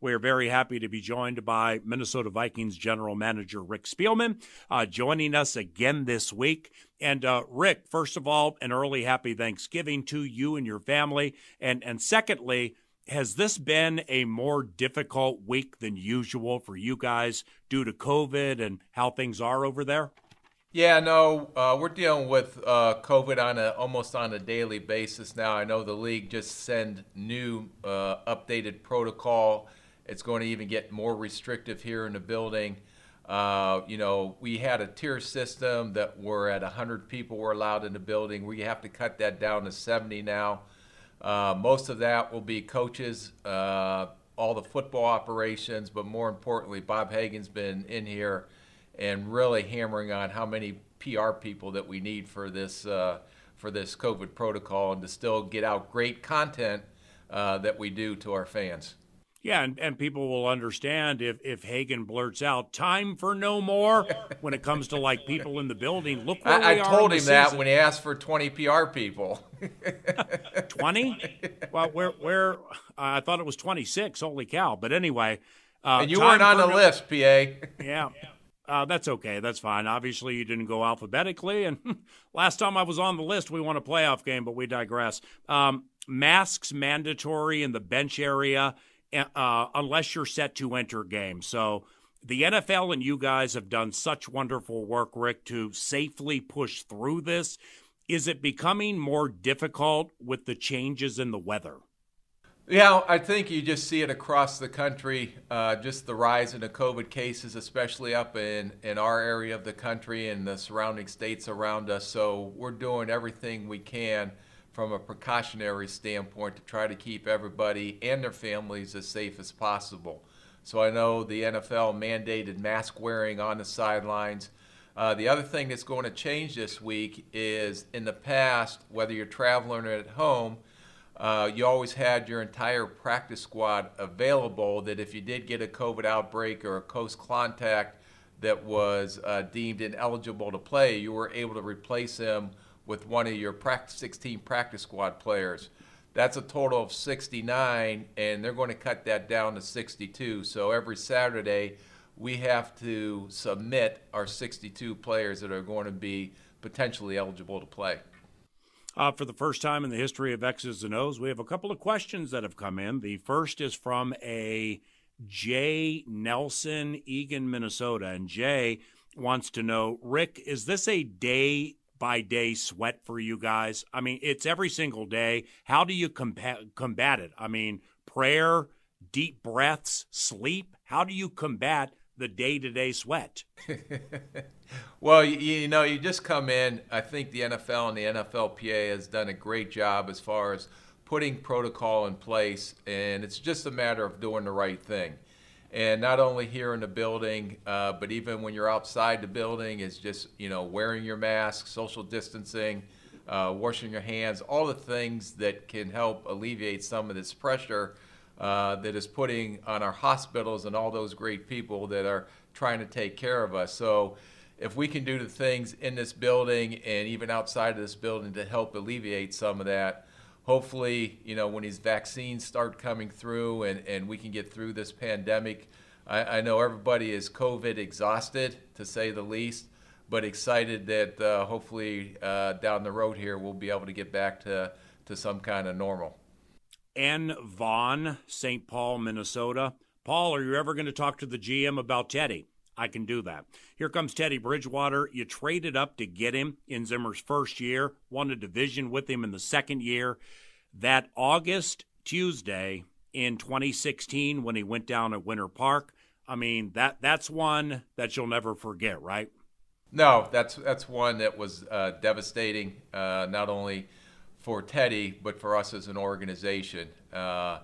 We are very happy to be joined by Minnesota Vikings general manager Rick Spielman, uh, joining us again this week. And uh, Rick, first of all, an early happy Thanksgiving to you and your family. And and secondly, has this been a more difficult week than usual for you guys due to COVID and how things are over there? Yeah, no, uh, we're dealing with uh, COVID on a almost on a daily basis now. I know the league just sent new uh, updated protocol. It's going to even get more restrictive here in the building. Uh, you know, we had a tier system that were at 100 people were allowed in the building. We have to cut that down to 70 now. Uh, most of that will be coaches, uh, all the football operations, but more importantly, Bob Hagan's been in here and really hammering on how many PR people that we need for this uh, for this COVID protocol and to still get out great content uh, that we do to our fans. Yeah, and, and people will understand if, if Hagan blurts out time for no more when it comes to like people in the building. Look where I, we I are told him that when he asked for 20 PR people. 20? well, where where uh, I thought it was 26. Holy cow! But anyway, uh, and you weren't on the no- list, PA. Yeah. Uh, that's okay. That's fine. Obviously, you didn't go alphabetically. And last time I was on the list, we won a playoff game, but we digress. Um, masks mandatory in the bench area uh, unless you're set to enter games. So the NFL and you guys have done such wonderful work, Rick, to safely push through this. Is it becoming more difficult with the changes in the weather? Yeah, I think you just see it across the country, uh, just the rise in the COVID cases, especially up in, in our area of the country and the surrounding states around us. So we're doing everything we can from a precautionary standpoint to try to keep everybody and their families as safe as possible. So I know the NFL mandated mask wearing on the sidelines. Uh, the other thing that's going to change this week is in the past, whether you're traveling or at home, uh, you always had your entire practice squad available that if you did get a COVID outbreak or a close contact that was uh, deemed ineligible to play, you were able to replace him with one of your practice 16 practice squad players. That's a total of 69, and they're going to cut that down to 62. So every Saturday, we have to submit our 62 players that are going to be potentially eligible to play. Uh, for the first time in the history of X's and O's, we have a couple of questions that have come in. The first is from a Jay Nelson, Eagan, Minnesota. And Jay wants to know Rick, is this a day by day sweat for you guys? I mean, it's every single day. How do you combat, combat it? I mean, prayer, deep breaths, sleep. How do you combat the day to day sweat? Well, you, you know, you just come in. I think the NFL and the NFLPA has done a great job as far as putting protocol in place, and it's just a matter of doing the right thing. And not only here in the building, uh, but even when you're outside the building, is just you know wearing your mask, social distancing, uh, washing your hands, all the things that can help alleviate some of this pressure uh, that is putting on our hospitals and all those great people that are trying to take care of us. So if we can do the things in this building and even outside of this building to help alleviate some of that, hopefully, you know, when these vaccines start coming through and, and we can get through this pandemic, I, I know everybody is COVID exhausted, to say the least, but excited that uh, hopefully uh, down the road here we'll be able to get back to, to some kind of normal. N. Vaughn, St. Paul, Minnesota. Paul, are you ever going to talk to the GM about Teddy? I can do that. Here comes Teddy Bridgewater. You traded up to get him in Zimmer's first year, won a division with him in the second year. That August Tuesday in 2016 when he went down at Winter Park, I mean, that that's one that you'll never forget, right? No, that's that's one that was uh, devastating, uh, not only for Teddy but for us as an organization. Uh,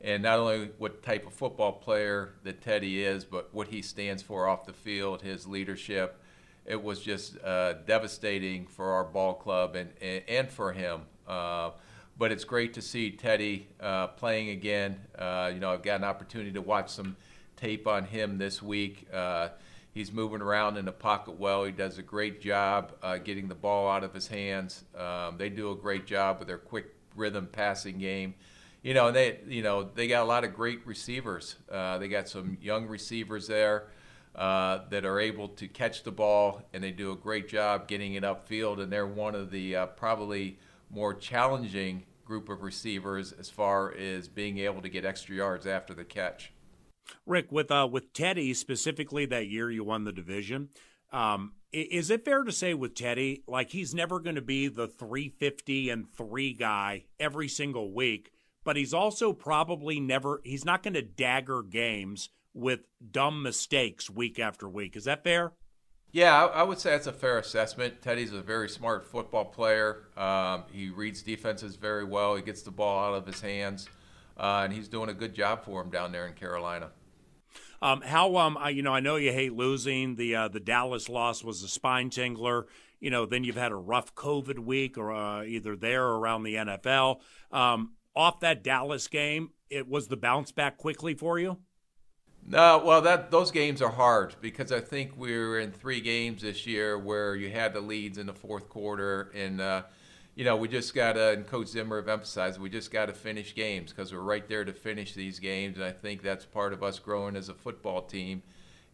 and not only what type of football player that Teddy is, but what he stands for off the field, his leadership. It was just uh, devastating for our ball club and, and, and for him. Uh, but it's great to see Teddy uh, playing again. Uh, you know, I've got an opportunity to watch some tape on him this week. Uh, he's moving around in the pocket well. He does a great job uh, getting the ball out of his hands. Um, they do a great job with their quick rhythm passing game you know, they you know they got a lot of great receivers. Uh, they got some young receivers there uh, that are able to catch the ball, and they do a great job getting it upfield. And they're one of the uh, probably more challenging group of receivers as far as being able to get extra yards after the catch. Rick, with uh, with Teddy specifically that year you won the division. Um, is it fair to say with Teddy, like he's never going to be the 350 and three guy every single week, but he's also probably never, he's not going to dagger games with dumb mistakes week after week. Is that fair? Yeah, I would say that's a fair assessment. Teddy's a very smart football player. Um, he reads defenses very well. He gets the ball out of his hands, uh, and he's doing a good job for him down there in Carolina. Um, how um, I, you know, I know you hate losing. The uh, the Dallas loss was a spine tingler. You know, then you've had a rough COVID week, or uh, either there or around the NFL. Um, off that Dallas game, it was the bounce back quickly for you. No, well, that those games are hard because I think we were in three games this year where you had the leads in the fourth quarter, and uh, you know we just got to. And Coach Zimmer have emphasized we just got to finish games because we're right there to finish these games, and I think that's part of us growing as a football team.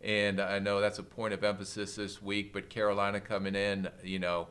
And I know that's a point of emphasis this week. But Carolina coming in, you know,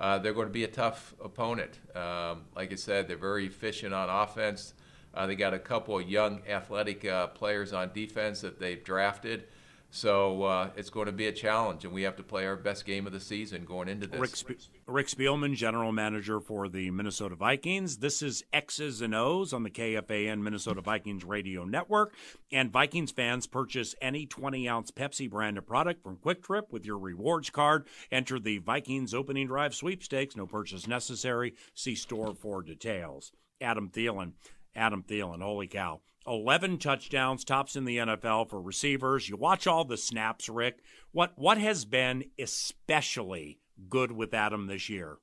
uh, they're going to be a tough opponent. Um, like I said, they're very efficient on offense. Uh, they got a couple of young athletic uh, players on defense that they've drafted. So uh, it's going to be a challenge, and we have to play our best game of the season going into this. Rick, Sp- Rick Spielman, general manager for the Minnesota Vikings. This is X's and O's on the KFAN Minnesota Vikings radio network. And Vikings fans purchase any 20 ounce Pepsi branded product from Kwik Trip with your rewards card. Enter the Vikings opening drive sweepstakes. No purchase necessary. See store for details. Adam Thielen. Adam Thielen. Holy cow. 11 touchdowns, tops in the NFL for receivers. You watch all the snaps, Rick. What what has been especially good with Adam this year?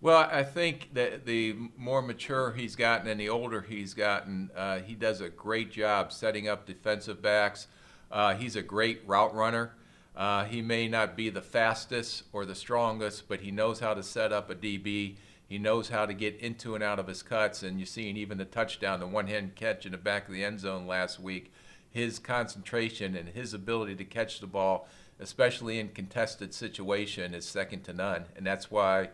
Well, I think that the more mature he's gotten and the older he's gotten, uh, he does a great job setting up defensive backs. Uh, he's a great route runner. Uh, he may not be the fastest or the strongest, but he knows how to set up a DB. He knows how to get into and out of his cuts, and you're seeing even the touchdown, the one-hand catch in the back of the end zone last week. His concentration and his ability to catch the ball, especially in contested situation, is second to none, and that's why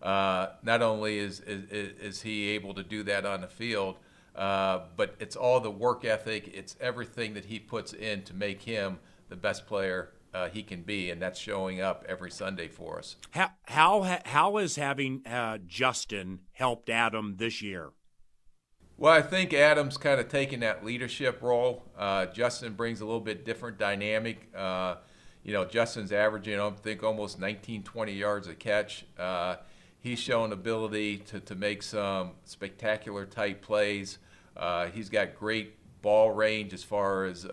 uh, not only is, is, is he able to do that on the field, uh, but it's all the work ethic, it's everything that he puts in to make him the best player uh, he can be, and that's showing up every Sunday for us. How how how is having uh, Justin helped Adam this year? Well, I think Adam's kind of taking that leadership role. Uh, Justin brings a little bit different dynamic. Uh, you know, Justin's averaging, I think, almost 19, 20 yards a catch. Uh, he's shown ability to, to make some spectacular type plays. Uh, he's got great ball range as far as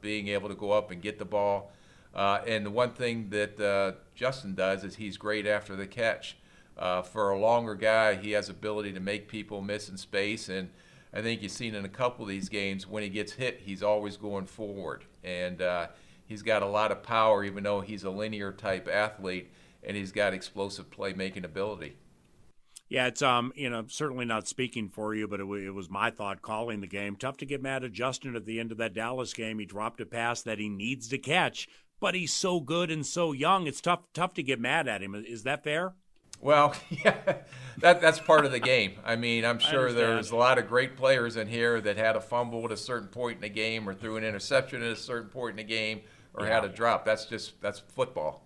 being able to go up and get the ball. Uh, and the one thing that uh, Justin does is he's great after the catch. Uh, for a longer guy, he has ability to make people miss in space, and I think you've seen in a couple of these games when he gets hit, he's always going forward, and uh, he's got a lot of power, even though he's a linear type athlete, and he's got explosive playmaking ability. Yeah, it's um, you know, certainly not speaking for you, but it, w- it, was my thought calling the game. Tough to get mad at Justin at the end of that Dallas game. He dropped a pass that he needs to catch, but he's so good and so young. It's tough tough to get mad at him. Is that fair? Well, yeah, that that's part of the game. I mean, I'm sure there's a lot of great players in here that had a fumble at a certain point in the game, or threw an interception at a certain point in the game, or yeah. had a drop. That's just that's football.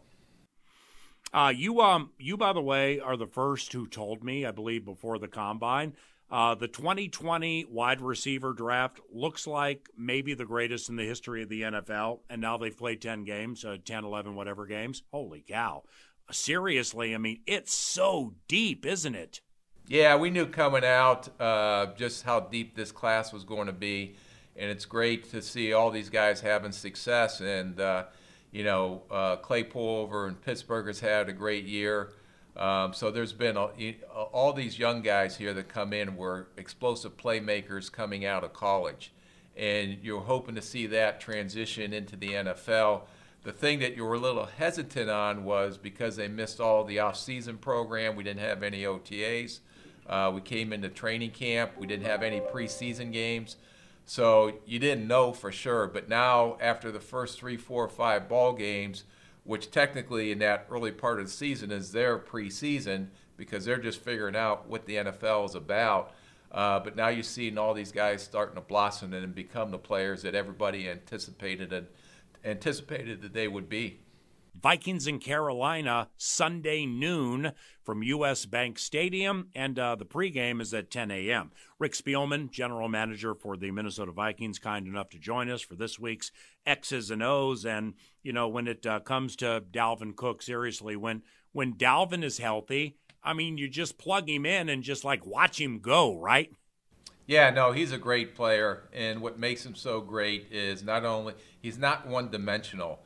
Uh, you um you by the way are the first who told me, I believe, before the combine uh, the 2020 wide receiver draft looks like maybe the greatest in the history of the NFL, and now they've played 10 games, uh, 10, 11, whatever games. Holy cow. Seriously, I mean, it's so deep, isn't it? Yeah, we knew coming out uh, just how deep this class was going to be, and it's great to see all these guys having success. And, uh, you know, uh, Claypool over in Pittsburgh has had a great year. Um, so there's been a, all these young guys here that come in were explosive playmakers coming out of college, and you're hoping to see that transition into the NFL. The thing that you were a little hesitant on was because they missed all the off-season program. We didn't have any OTAs. Uh, we came into training camp. We didn't have any preseason games. So you didn't know for sure. But now, after the first three, four, five ball games, which technically in that early part of the season is their preseason because they're just figuring out what the NFL is about. Uh, but now you're seeing all these guys starting to blossom and become the players that everybody anticipated and anticipated that they would be. Vikings in Carolina Sunday noon from U.S. Bank Stadium, and uh, the pregame is at 10 a.m. Rick Spielman, general manager for the Minnesota Vikings, kind enough to join us for this week's X's and O's. And you know, when it uh, comes to Dalvin Cook, seriously, when when Dalvin is healthy, I mean, you just plug him in and just like watch him go, right? Yeah, no, he's a great player, and what makes him so great is not only he's not one dimensional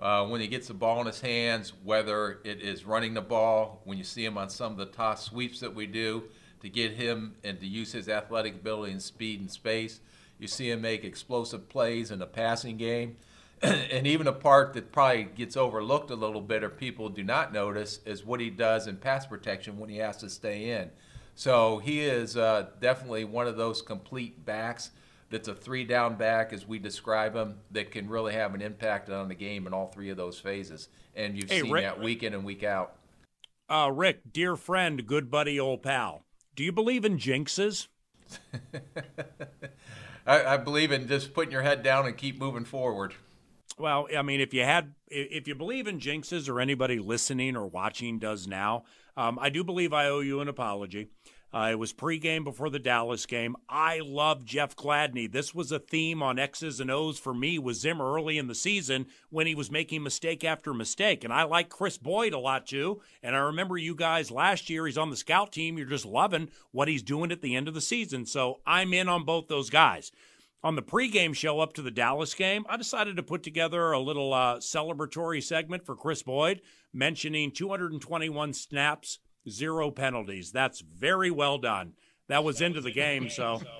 uh, when he gets the ball in his hands, whether it is running the ball, when you see him on some of the toss sweeps that we do to get him and to use his athletic ability and speed and space. You see him make explosive plays in the passing game. and even a part that probably gets overlooked a little bit or people do not notice is what he does in pass protection when he has to stay in. So he is uh, definitely one of those complete backs that's a three down back, as we describe him, that can really have an impact on the game in all three of those phases. And you've hey, seen Rick, that week in and week out. Uh, Rick, dear friend, good buddy, old pal, do you believe in jinxes? I, I believe in just putting your head down and keep moving forward. Well, I mean, if you had, if you believe in jinxes, or anybody listening or watching does now, um, I do believe I owe you an apology. Uh, it was pregame before the Dallas game. I love Jeff Gladney. This was a theme on X's and O's for me with Zimmer early in the season when he was making mistake after mistake. And I like Kris Boyd a lot too. And I remember you guys last year, he's on the scout team. You're just loving what he's doing at the end of the season. So I'm in on both those guys. On the pregame show up to the Dallas game, I decided to put together a little uh, celebratory segment for Kris Boyd, mentioning 221 snaps zero penalties. That's very well done. That was into the game, so.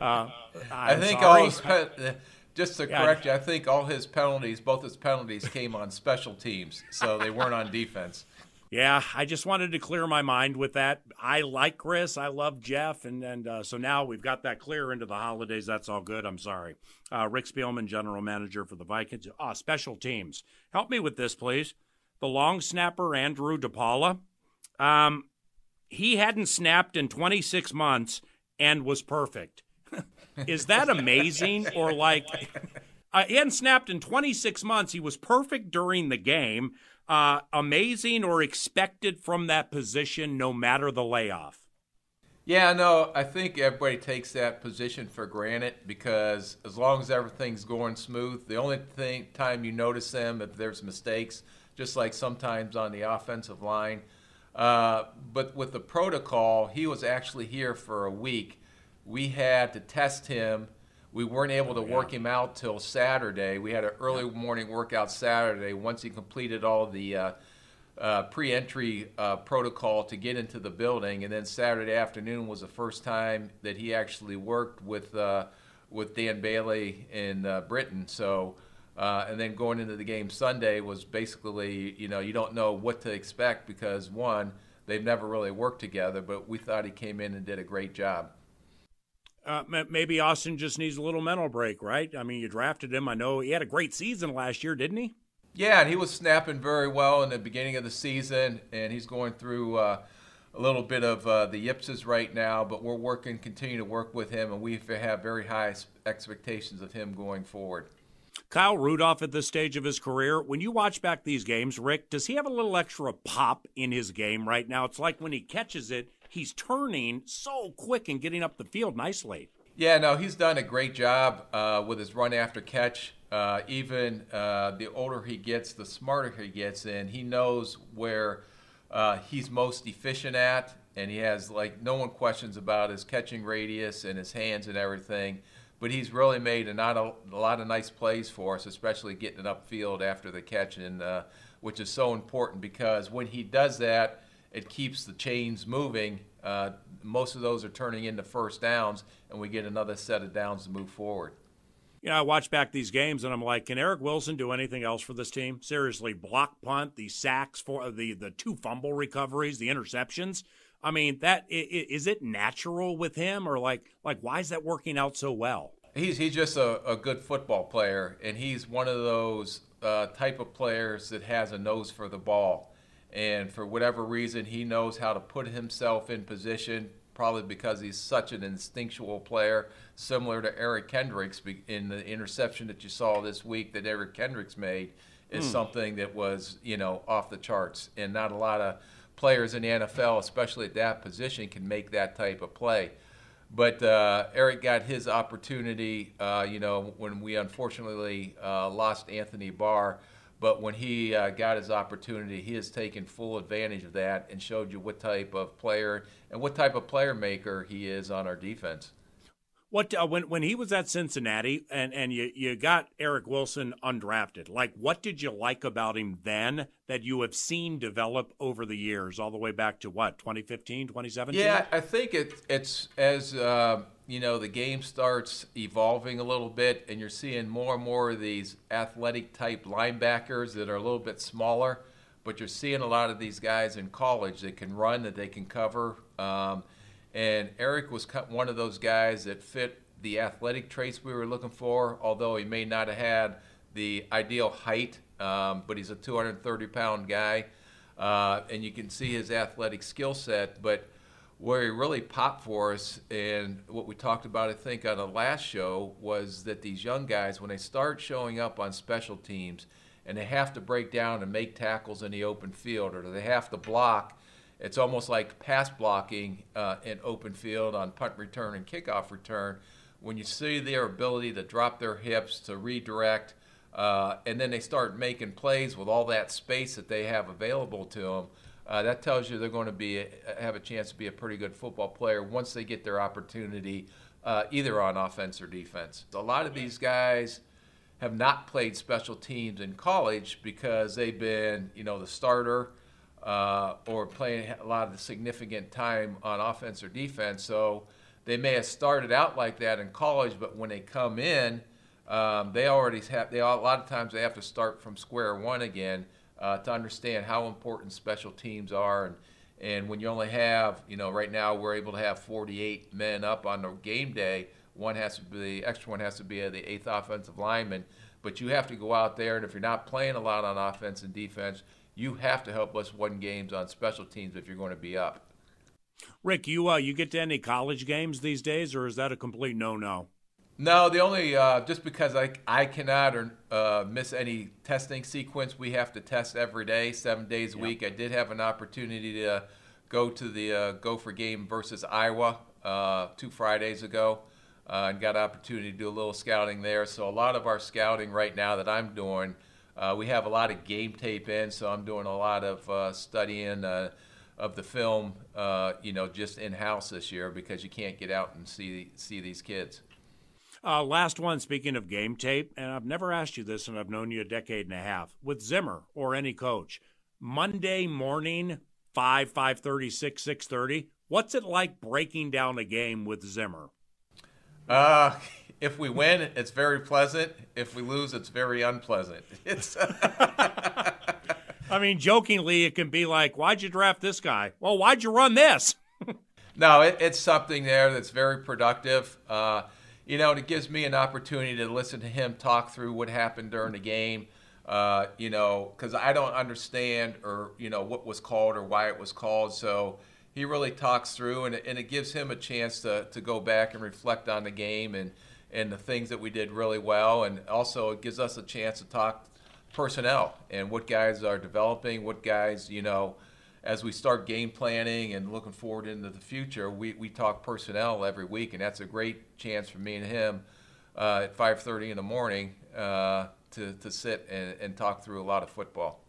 Uh, I think sorry. all his pe- just to correct you, I think all his penalties, both his penalties, came on special teams, so they weren't on defense. Yeah, I just wanted to clear my mind with that. I like Kris. I love Jeff, and and uh, so now we've got that clear into the holidays. That's all good. I'm sorry, uh, Rick Spielman, general manager for the Vikings. Ah, special teams. Help me with this, please. The long snapper Andrew DePaola um, he hadn't snapped in 26 months and was perfect. Is that amazing? or like, uh, he hadn't snapped in 26 months. He was perfect during the game. Uh, amazing or expected from that position, no matter the layoff. Yeah, no, I think everybody takes that position for granted because as long as everything's going smooth, the only thing time you notice them if there's mistakes, just like sometimes on the offensive line, uh, but with the protocol, he was actually here for a week. We had to test him. We weren't able to work him out till Saturday. We had an early morning workout Saturday once he completed all the uh, uh, pre-entry uh, protocol to get into the building, and then Saturday afternoon was the first time that he actually worked with uh, with Dan Bailey in uh, Britton. So uh, and then going into the game Sunday was basically, you know, you don't know what to expect because one, they've never really worked together, but we thought he came in and did a great job. Uh, maybe Austin just needs a little mental break, right? I mean, you drafted him. I know he had a great season last year, didn't he? Yeah, and he was snapping very well in the beginning of the season, and he's going through uh, a little bit of uh, the yips right now. But we're working, continue to work with him, and we have very high expectations of him going forward. Kyle Rudolph at this stage of his career, when you watch back these games, Rick, does he have a little extra pop in his game right now? It's like when he catches it, he's turning so quick and getting up the field nicely. Yeah, no, he's done a great job uh, with his run after catch. Uh, even uh, the older he gets, the smarter he gets, and he knows where uh, he's most efficient at, and he has like no one questions about his catching radius and his hands and everything but he's really made a, not a, a, lot of nice plays for us, especially getting it upfield after the catch, and uh, which is so important because when he does that, it keeps the chains moving. Uh, most of those are turning into first downs, and we get another set of downs to move forward. You know, I watch back these games and I'm like, can Eric Wilson do anything else for this team? Seriously, block punt, the sacks for the the two fumble recoveries, the interceptions. I mean, that is it natural with him, or like like why is that working out so well? He's he's just a, a good football player, and he's one of those uh, type of players that has a nose for the ball, and for whatever reason, he knows how to put himself in position. Probably because he's such an instinctual player, similar to Eric Kendricks in the interception that you saw this week that Eric Kendricks made is mm. something that was you know off the charts, and not a lot of players in the NFL, especially at that position, can make that type of play. But uh, Eric got his opportunity, uh, you know, when we unfortunately uh, lost Anthony Barr. But when he uh, got his opportunity, he has taken full advantage of that and showed you what type of player and what type of player maker he is on our defense. What uh, when when he was at Cincinnati and and you you got Eric Wilson undrafted? Like, what did you like about him then that you have seen develop over the years, all the way back to what 2015, 2017? Yeah, I think it, it's as uh, you know the game starts evolving a little bit, and you're seeing more and more of these athletic type linebackers that are a little bit smaller, but you're seeing a lot of these guys in college that can run, that they can cover. Um, and Eric was one of those guys that fit the athletic traits we were looking for, although he may not have had the ideal height, um, but he's a 230 pound guy. Uh, and you can see his athletic skill set. But where he really popped for us, and what we talked about, I think, on the last show, was that these young guys, when they start showing up on special teams and they have to break down and make tackles in the open field, or they have to block it's almost like pass blocking uh, in open field on punt return and kickoff return. When you see their ability to drop their hips, to redirect, uh, and then they start making plays with all that space that they have available to them, uh, that tells you they're going to be have a chance to be a pretty good football player once they get their opportunity, uh, either on offense or defense. A lot of these guys have not played special teams in college because they've been, you know, the starter uh, or playing a lot of the significant time on offense or defense. So they may have started out like that in college, but when they come in, um, they already have. They a lot of times they have to start from square one again uh, to understand how important special teams are. And and when you only have, you know, right now we're able to have 48 men up on the game day. One has to be the extra one has to be the eighth offensive lineman. But you have to go out there, and if you're not playing a lot on offense and defense, you have to help us win games on special teams if you're going to be up. Rick, you uh, you get to any college games these days, or is that a complete no-no? No, the only uh, just because I I cannot or uh, miss any testing sequence. We have to test every day, seven days a week. I did have an opportunity to go to the uh, Gopher game versus Iowa uh, two Fridays ago, uh, and got an opportunity to do a little scouting there. So a lot of our scouting right now that I'm doing uh, we have a lot of game tape in, so I'm doing a lot of uh, studying uh, of the film, uh, you know, just in house this year because you can't get out and see see these kids. Uh, last one. Speaking of game tape, and I've never asked you this, and I've known you a decade and a half. With Zimmer or any coach, Monday morning, five, five thirty, six, six thirty. What's it like breaking down a game with Zimmer? Uh, if we win, it's very pleasant. If we lose, it's very unpleasant. It's. I mean, jokingly, it can be like, "Why'd you draft this guy? Well, why'd you run this?" no, it, it's something there that's very productive. Uh, you know, and it gives me an opportunity to listen to him talk through what happened during the game. Uh, you know, because I don't understand or you know what was called or why it was called. So he really talks through, and, and it gives him a chance to to go back and reflect on the game and and the things that we did really well. And also, it gives us a chance to talk personnel and what guys are developing, what guys, you know, as we start game planning and looking forward into the future, we, we talk personnel every week, and that's a great chance for me and him uh, at 5:30 in the morning uh, to to sit and, and talk through a lot of football.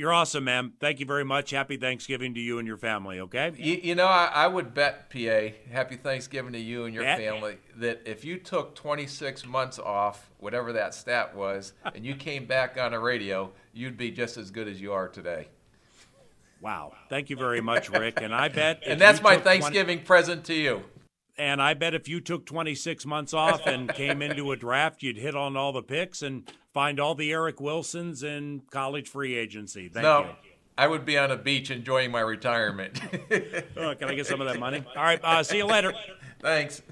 You're awesome, man. Thank you very much. Happy Thanksgiving to you and your family, okay? You, you know, I, I, would bet, PA, happy Thanksgiving to you and your family, that if you took 26 months off, whatever that stat was, and you came back on a radio, you'd be just as good as you are today. Wow. Thank you very much, Rick. And I bet. and that's my Thanksgiving 20... present to you. And I bet if you took 26 months off and came into a draft, you'd hit on all the picks and find all the Eric Wilsons in college free agency. Thank no, you. I would be on a beach enjoying my retirement. Oh, can I get some of that money? All right. Uh, see you later. Thanks.